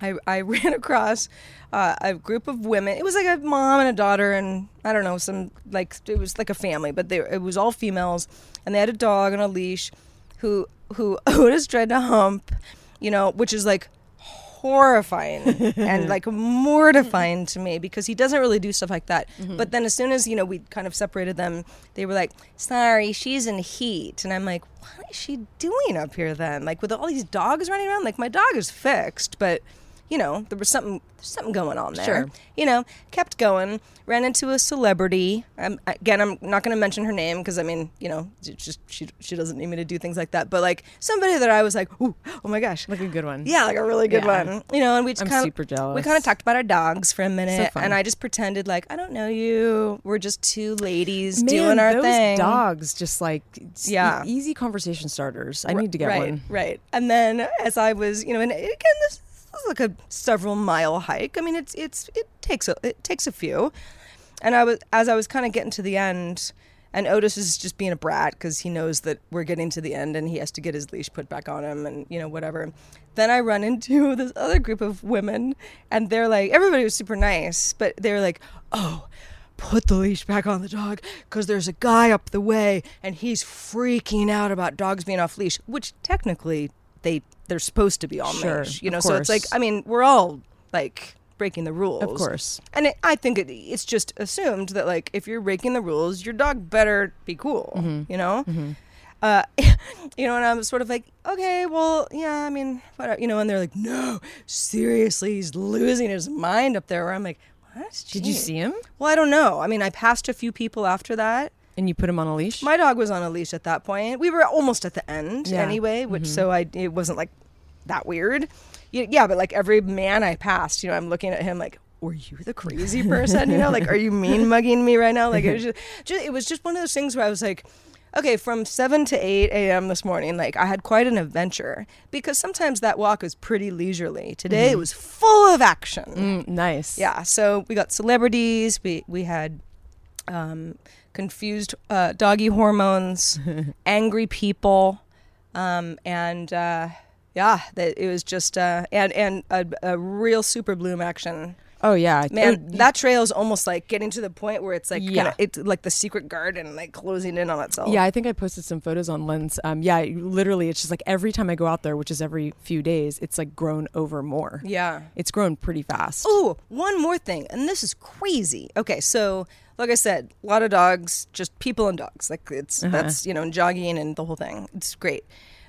I, I ran across uh, a group of women. It was like a mom and a daughter, and I don't know, some like it was like a family, but they it was all females, and they had a dog on a leash, who who Otis tried to hump, you know, which is like horrifying and like mortifying to me because he doesn't really do stuff like that. But then as soon as you know we kind of separated them, they were like, "Sorry, she's in heat," and I'm like, "What is she doing up here then? Like with all these dogs running around? Like my dog is fixed, but." You know, there was something something going on there. Sure. You know, kept going. Ran into a celebrity. Um, again, I'm not going to mention her name because I mean, you know, just she she doesn't need me to do things like that. But like somebody that I was like, ooh, oh my gosh, Like a good one. yeah, like a really good Yeah. one. You know, and we just kind of. We kind of talked about our dogs for a minute, fun. and I just pretended like I don't know you. We're just two ladies Man, doing our those thing. dogs just like Yeah. e- easy conversation starters. I need to get right, one. Right. And then as I was, you know, and again, this, is like a several mile hike. I mean, it's it's it takes a it takes a few. And I was as I was kind of getting to the end, and Otis is just being a brat because he knows that we're getting to the end and he has to get his leash put back on him and you know whatever. Then I run into this other group of women, and they're like, everybody was super nice, but they're like, oh put the leash back on the dog because there's a guy up the way and he's freaking out about dogs being off leash, which technically they they're supposed to be on Sure, you know. So it's like. I mean we're all like breaking the rules, Of course. And it, I think it, it's just assumed that like if you're breaking the rules, your dog better be cool, Mm-hmm. you know. Uh, you know, and I'm sort of like, okay, well, yeah, I mean, whatever, you know, and they're like, no, seriously, he's losing his mind up there. Where I'm like, What? Did you see him? Well, I don't know. I mean, I passed a few people after that. And you put him on a leash? My dog was on a leash at that point. We were almost at the end Yeah. anyway, which so I it wasn't like that weird. Yeah, but like every man I passed, you know, I'm looking at him like, "Were you the crazy person?" you know, like, "Are you mean mugging me right now?" Like it was just, just it was just one of those things where I was like. Okay, from 7 to 8 a.m. this morning, like I had quite an adventure because sometimes that walk is pretty leisurely. Today it was full of action. Mm, nice. Yeah, so we got celebrities. We we had um, confused uh, doggy hormones, angry people, um, and uh, yeah, that it was just uh, and and a, a real super bloom action. Oh yeah. Man, Oh, that trail is almost like getting to the point where it's like Yeah. kinda, it's like the secret garden, like closing in on itself. Yeah, I think I posted some photos on Lens. Um, yeah, literally, it's just like every time I go out there, which is every few days, it's like grown over more. yeah. It's grown pretty fast. Oh, one more thing, and this is crazy. Okay, so like I said, a lot of dogs, just people and dogs. Like it's uh-huh. that's you know, and jogging and the whole thing. It's great.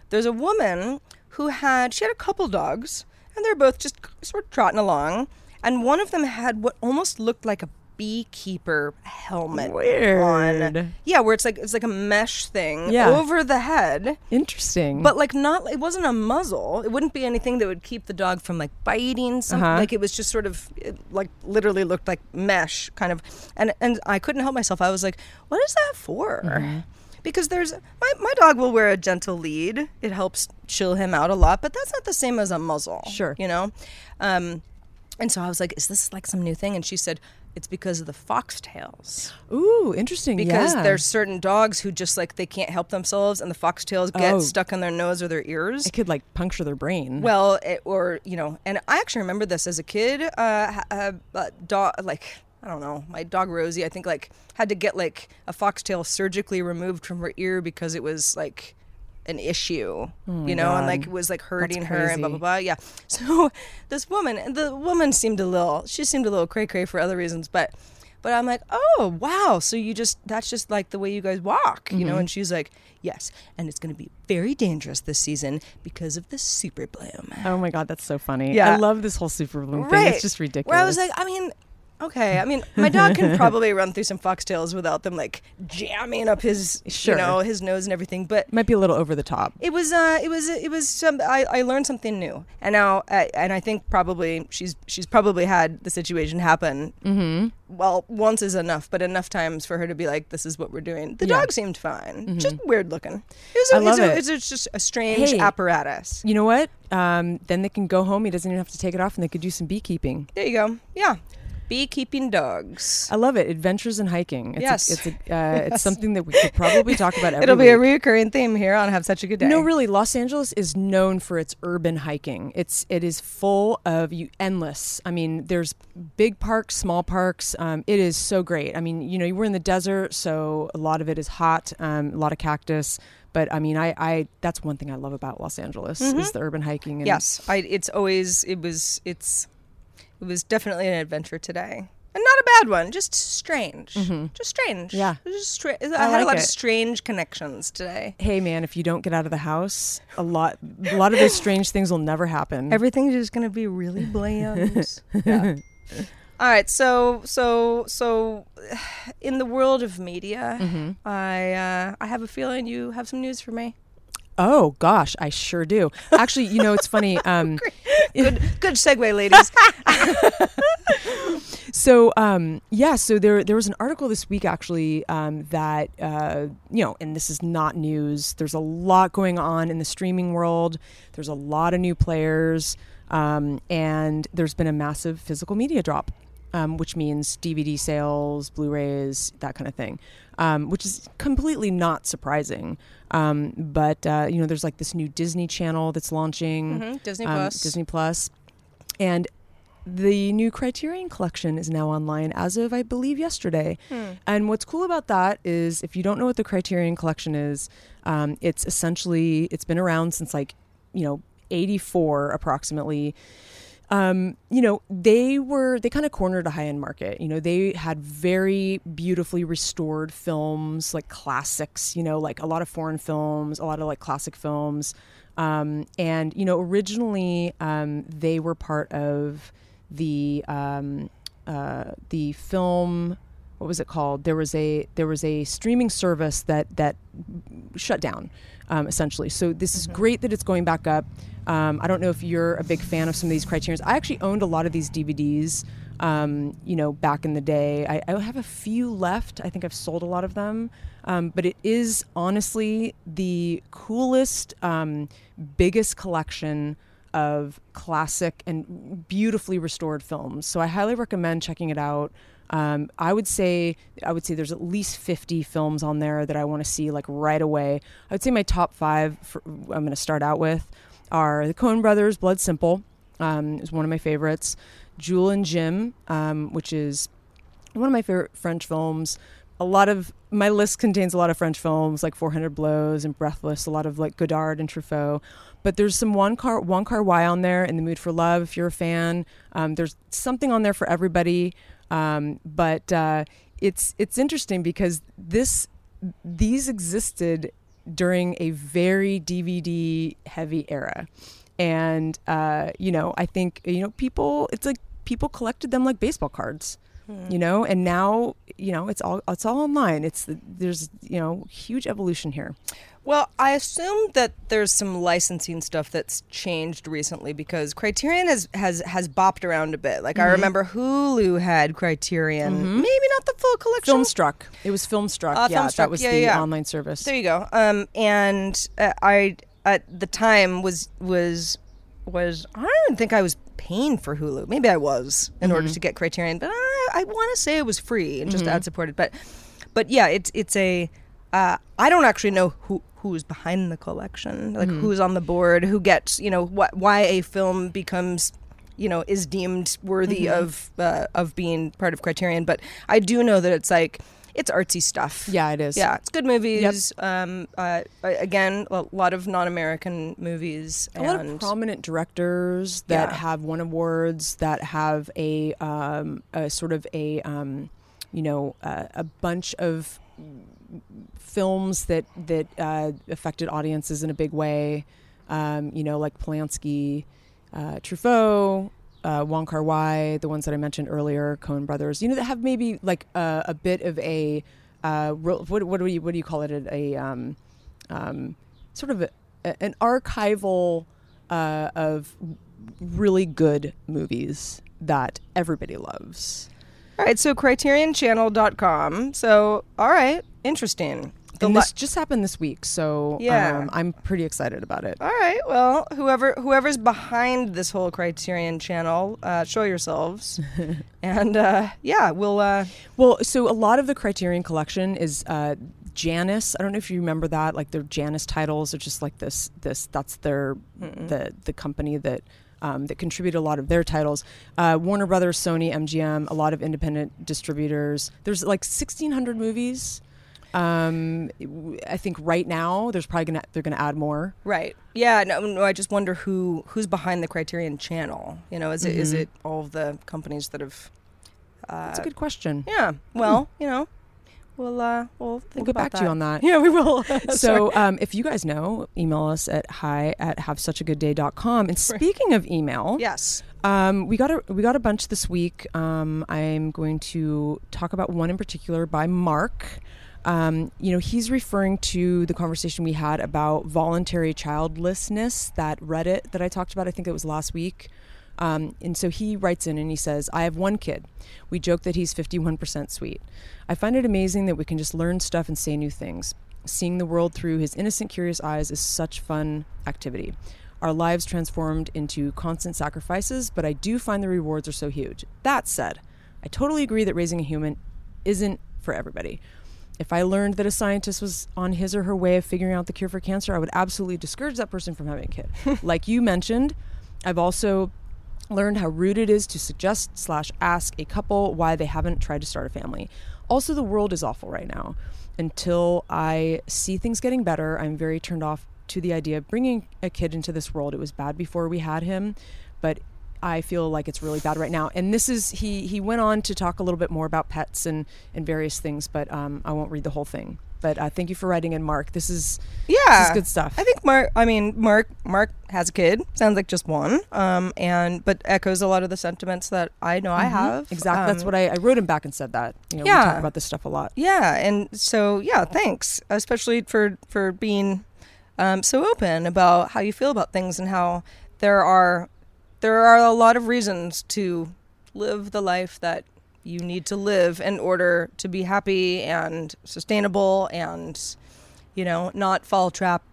There's a woman who had she had a couple dogs, and they're both just sort of trotting along, and one of them had what almost looked like a beekeeper helmet Weird. on. Yeah, where it's like it's like a mesh thing Yeah. over the head. Interesting. But like not, it wasn't a muzzle. It wouldn't be anything that would keep the dog from like biting. Something Uh-huh. like it was just sort of it, like literally looked like mesh kind of. And and I couldn't help myself. I was like, what is that for? Mm-hmm. Because there's my my dog will wear a gentle lead. It helps chill him out a lot, but that's not the same as a muzzle. Sure. you know. Um, and so I was like, is this like some new thing? And she said. It's because of the foxtails Ooh, interesting. because yeah. there's certain dogs who just like they can't help themselves and the foxtails get Oh. stuck on their nose or their ears. it could like puncture their brain. Well, it, or you know, and I actually remember this as a kid. Uh, uh, uh, dog, like I don't know, my dog Rosie, I think like had to get like a foxtail surgically removed from her ear because it was like an issue, you know, and like it was like hurting her and blah blah blah. Yeah. So this woman, the woman seemed a little, she seemed a little cray cray for other reasons, but. But I'm like, oh wow! So you just that's just like the way you guys walk, you Mm-hmm. know? And she's like, yes, and it's going to be very dangerous this season because of the super bloom. oh my god, that's so funny. Yeah. I love this whole super bloom thing. It's just ridiculous. Where I was like, I mean, okay. I mean, my dog can probably run through some foxtails without them like jamming up his, Sure. you know, his nose and everything. But might be a little over the top. it was, uh, it was, it was some. I, I learned something new, and now, uh, and I think probably she's she's probably had the situation happen. Mm-hmm. Well, once is enough, but enough times for her to be like, "This is what we're doing." The Yeah. Mm-hmm. dog seemed fine, just weird looking. It was. A, I love it's, a- it. it's, it's just a strange Hey. apparatus. You know what? Um, then they can go home. He doesn't even have to take it off, and they could do some beekeeping. There you go. Yeah, beekeeping dogs. I love it. Adventures in hiking. It's Yes. a, it's a, uh, it's something that we could probably talk about. Every It'll be a week. reoccurring theme here on Have Such a Good Day. No, really, Los Angeles is known for its urban hiking. It's it is full of you endless. I mean, there's big parks, small parks. Um, it is so great. I mean, you know, we're in the desert, so a lot of it is hot. Um, a lot of cactus. But I mean, I, I that's one thing I love about Los Angeles is the urban hiking. And Yes, I, it's always it was it's it was definitely an adventure today, and not a bad one. Just strange, just strange. Mm-hmm. Yeah. Just stra- I, I had a lot it. of strange connections today. Hey, man, if you don't get out of the house, a lot a lot of those strange things will never happen. Everything's just gonna be really bland. yeah. All right, so so so, in the world of media, Mm-hmm. I uh, I have a feeling you have some news for me. Oh gosh, I sure do. Actually, you know, it's funny. Um, Good good segue, ladies. So um, yeah, so there there was an article this week actually um, that uh, you know, and this is not news. There's a lot going on in the streaming world. There's a lot of new players, um, and there's been a massive physical media drop, um, which means DVD sales, Blu-rays, that kind of thing, um, which is completely not surprising. Um, but uh, you know, there's like this new Disney Channel that's launching, Mhm, Disney um, Plus. Disney Plus, and the new Criterion collection is now online as of, I believe, yesterday. And what's cool about that is, if you don't know what the Criterion collection is, um, it's essentially it's been around since like you know 84 approximately. Um, you know, they were they kind of cornered a high end market. You know, they had very beautifully restored films, like classics. You know, like a lot of foreign films, a lot of like classic films. Um, and you know, originally um, they were part of the um, uh, the film. What was it called? There was a there was a streaming service that that shut down, um, essentially. So this is great that it's going back up. Um, I don't know if you're a big fan of some of these criterions. I actually owned a lot of these DVDs. Um, you know, back in the day, I, I have a few left. I think I've sold a lot of them, um, but it is honestly the coolest, um, biggest collection of classic and beautifully restored films. So I highly recommend checking it out. Um, I would say I would say there's at least 50 films on there that I want to see like right away. I would say my top five for, I'm going to start out with are the Coen Brothers, Blood Simple, um, is one of my favorites. Jules and Jim, um, which is one of my favorite French films. A lot of my list contains a lot of French films like 400 Blows and Breathless, a lot of like Godard and Truffaut. But there's some Wong Kar Wong Kar Wai on there in the Mood for Love. If you're a fan, um, there's something on there for everybody. Um, but uh, it's it's interesting because this these existed during a very DVD heavy era, and uh, you know I think you know people it's like people collected them like baseball cards you know and now you know it's all it's all online. It's there's you know huge evolution here Well, I assume that there's some licensing stuff that's changed recently because Criterion has has has bopped around a bit. Like I remember Hulu had Criterion, maybe not the full collection. filmstruck it was filmstruck Uh, yeah Filmstruck, that was yeah, the yeah. online service There you go. Um, and uh, I at the time was was was I don't think I was paying for Hulu. Maybe I was in order to get Criterion, but I, I want to say it was free and just ad supported. But but yeah, it's it's a uh, I don't actually know who who's behind the collection, like who's on the board, who gets you know what why a film becomes you know is deemed worthy of uh, of being part of Criterion. But I do know that it's like it's artsy stuff. yeah it is Yeah, it's good movies. Um, uh, again, a lot of non-American movies. a lot of and- prominent directors that Yeah. have won awards that have a, um, a sort of a um, you know uh, a bunch of films that that uh, affected audiences in a big way um, you know like Polanski uh, Truffaut uh, Wong Kar Wai the ones that I mentioned earlier Coen Brothers you know that have maybe like a, a bit of a uh, what, what do you what do you call it a um, um, sort of a, an archival uh, of really good movies that everybody loves. All right, so CriterionChannel.com. So, all right, interesting. And li- this just happened this week, so Yeah. um, I'm pretty excited about it. all right, well, whoever whoever's behind this whole Criterion channel, uh, show yourselves, and uh, yeah, we'll. Uh, Well, so a lot of the Criterion collection is uh, Janus. I don't know if you remember that. Like their Janus titles are just like this. This that's their the the company that. Um, that contribute a lot of their titles. Uh, Warner Brothers, Sony, MGM, a lot of independent distributors. There's like 1,600 movies. Um, I think right now there's probably gonna they're gonna add more. Right. Yeah. No, no. I just wonder who who's behind the Criterion channel. You know, is it is it all of the companies that have? That's a good question. Yeah. Well, you know, we'll uh, we'll think We'll get back to you on that. Yeah, we will. so um, if you guys know, email us at hi at havesuchagoodday.com. And speaking of email, yes. um, we got a we got a bunch this week. Um, I'm going to talk about one in particular by Mark. Um, you know, he's referring to the conversation we had about voluntary childlessness, that Reddit that I talked about. I think it was last week. Um, and so he writes in and he says, I have one kid. We joke that he's 51% sweet. I find it amazing that we can just learn stuff and say new things. Seeing the world through his innocent, curious eyes is such fun activity. Our lives transformed into constant sacrifices, but I do find the rewards are so huge. That said, I totally agree that raising a human isn't for everybody. If I learned that a scientist was on his or her way of figuring out the cure for cancer, I would absolutely discourage that person from having a kid. like you mentioned, I've also learned how rude it is to suggest slash ask a couple why they haven't tried to start a family. Also, the world is awful right now. Until I see things getting better, I'm very turned off to the idea of bringing a kid into this world. It was bad before we had him, but I feel like it's really bad right now. And this is he he went on to talk a little bit more about pets and and various things, but um, I won't read the whole thing. But uh, thank you for writing in, Mark. This is Yeah, this is good stuff. I think Mark. I mean, Mark. Mark has a kid. Sounds like just one. Um, and but echoes a lot of the sentiments that I know I have. Mm-hmm. exactly. That's Um, what I, I wrote him back and said that. You know, we Yeah. talk about this stuff a lot. Yeah, and so yeah, thanks, especially for for being um, so open about how you feel about things and how there are there are a lot of reasons to live the life that you need to live in order to be happy and sustainable and you know not fall trap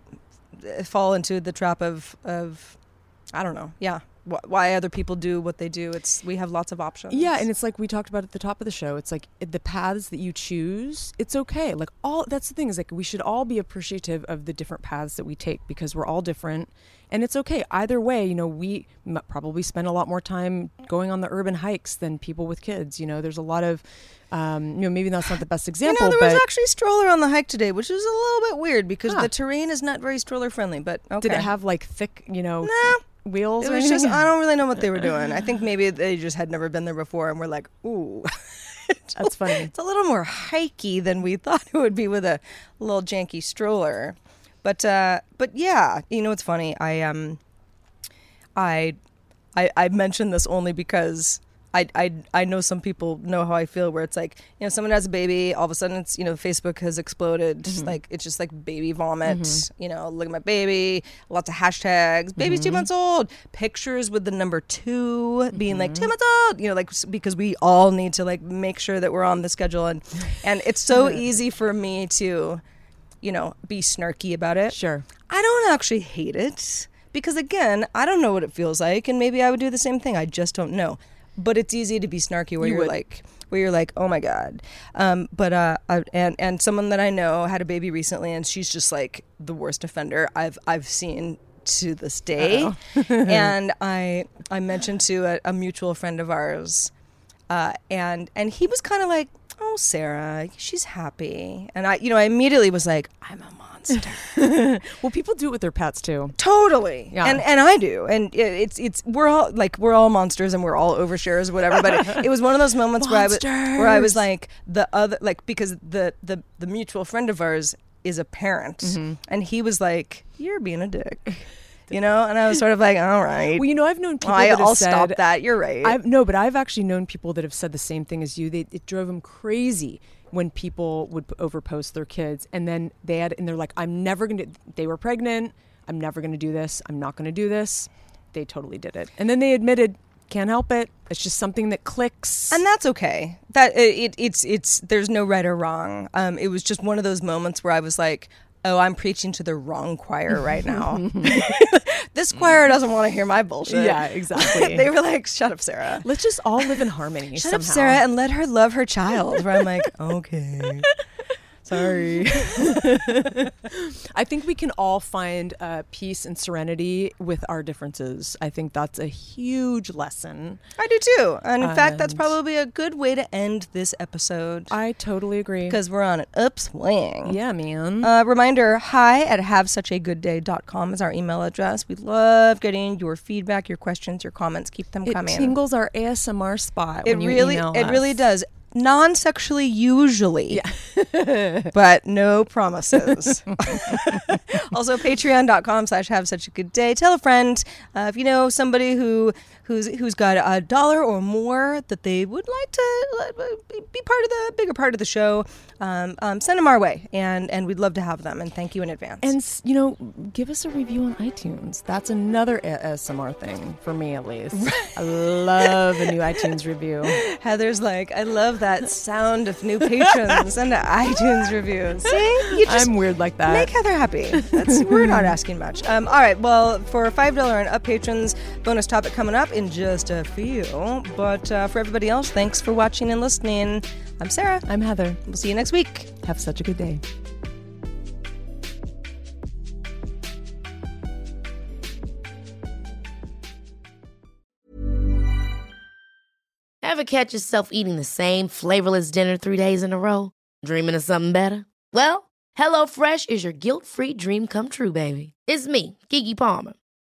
fall into the trap of of I don't know yeah wh- why other people do what they do it's we have lots of options Yeah, and it's like we talked about at the top of the show. It's like the paths that you choose, it's okay. Like all that's the thing is like we should all be appreciative of the different paths that we take because we're all different and it's okay. Either way, you know, we m- probably spend a lot more time going on the urban hikes than people with kids. You know, there's a lot of um, you know, maybe that's not the best You example, know, there was actually a stroller on the hike today, which is a little bit weird because Huh. the terrain is not very stroller friendly. But okay. did it have like thick, you know, Nah. Wheels It was just I don't really know what they were doing. I think maybe they just had never been there before and were like, ooh. That's funny. It's a little more hikey than we thought it would be with a little janky stroller. But uh but yeah, you know what's funny? I um I I I mentioned this only because I, I, I know some people know how I feel where it's like, you know, someone has a baby, all of a sudden it's, you know, Facebook has exploded. Just mm-hmm. like, it's just like baby vomit, mm-hmm. you know, look at my baby, lots of hashtags, baby's two mm-hmm. months old, pictures with the number two being like two months old, you know, like, because we all need to like make sure that we're on the schedule. And, and it's so easy for me to, you know, be snarky about it. Sure. I don't actually hate it because again, I don't know what it feels like, and maybe I would do the same thing. I just don't know. But it's easy to be snarky where You are like, where you're like, oh my god. Um, but uh, I, and and someone that I know had a baby recently, and she's just like the worst offender I've I've seen to this day. and I I mentioned to a, a mutual friend of ours, uh, and and he was kind of like, "Oh, Sarah, she's happy," and I, you know, I immediately was like, "I'm a monster." Well, people do it with their pets too. Totally. Yeah. And and I do. And it- it's it's we're all like we're all monsters and we're all overshares or whatever. But it, it was one of those moments where I was where I was like the other like because the the the mutual friend of ours is a parent Mm-hmm. and he was like you're being a dick. You know, and I was sort of like, all right. Well, you know, I've known people I, that have I'll said, stop that. You're right. I've no, but I've actually known people that have said the same thing as you. They, it drove them crazy when people would overpost their kids, and then they had, and they're like, "I'm never gonna." They were pregnant. I'm never gonna do this. I'm not gonna do this. They totally did it, and then they admitted, "Can't help it. It's just something that clicks." and that's okay. That it it's it's there's no right or wrong. Um, it was just one of those moments where I was like, oh, I'm preaching to the wrong choir right now. this choir doesn't want to hear my bullshit. Yeah, exactly. they were like, shut up, Sarah. Let's just all live in harmony Shut somehow. up, Sarah, and let her love her child. Where I'm like, okay. Sorry. I think we can all find uh, peace and serenity with our differences. I think that's a huge lesson. I do too. And in fact, that's probably a good way to end this episode I totally agree. because we're on an upswing. yeah, man. Uh, reminder hi at havesuchagoodday.com is our email address. We love getting your feedback, your questions, your comments. Keep them it coming. tingles our ASMR spot. it when you really it really does. Non sexually, usually. but no promises. also, patreon.com slash have such a good day. Tell a friend. Uh, if you know somebody who who's who's got a dollar or more that they would like to uh, be part of the bigger part of the show, um, um, send them our way. And, and we'd love to have them. And thank you in advance. And you know, give us a review on iTunes. That's another ASMR thing for me, at least. I love a new iTunes review. Heather's like, I love that sound of new patrons and iTunes reviews. See, you just I'm weird like that. make Heather happy. That's we're not asking much. Um, all right, well, for five dollar and up patrons, bonus topic coming up in just a few. But uh, for everybody else, thanks for watching and listening. I'm Sarah. I'm Heather. We'll see you next week. Have such a good day. Ever catch yourself eating the same flavorless dinner three days in a row? Dreaming of something better? Well, HelloFresh is your guilt free dream come true, baby. It's me, Keke Palmer.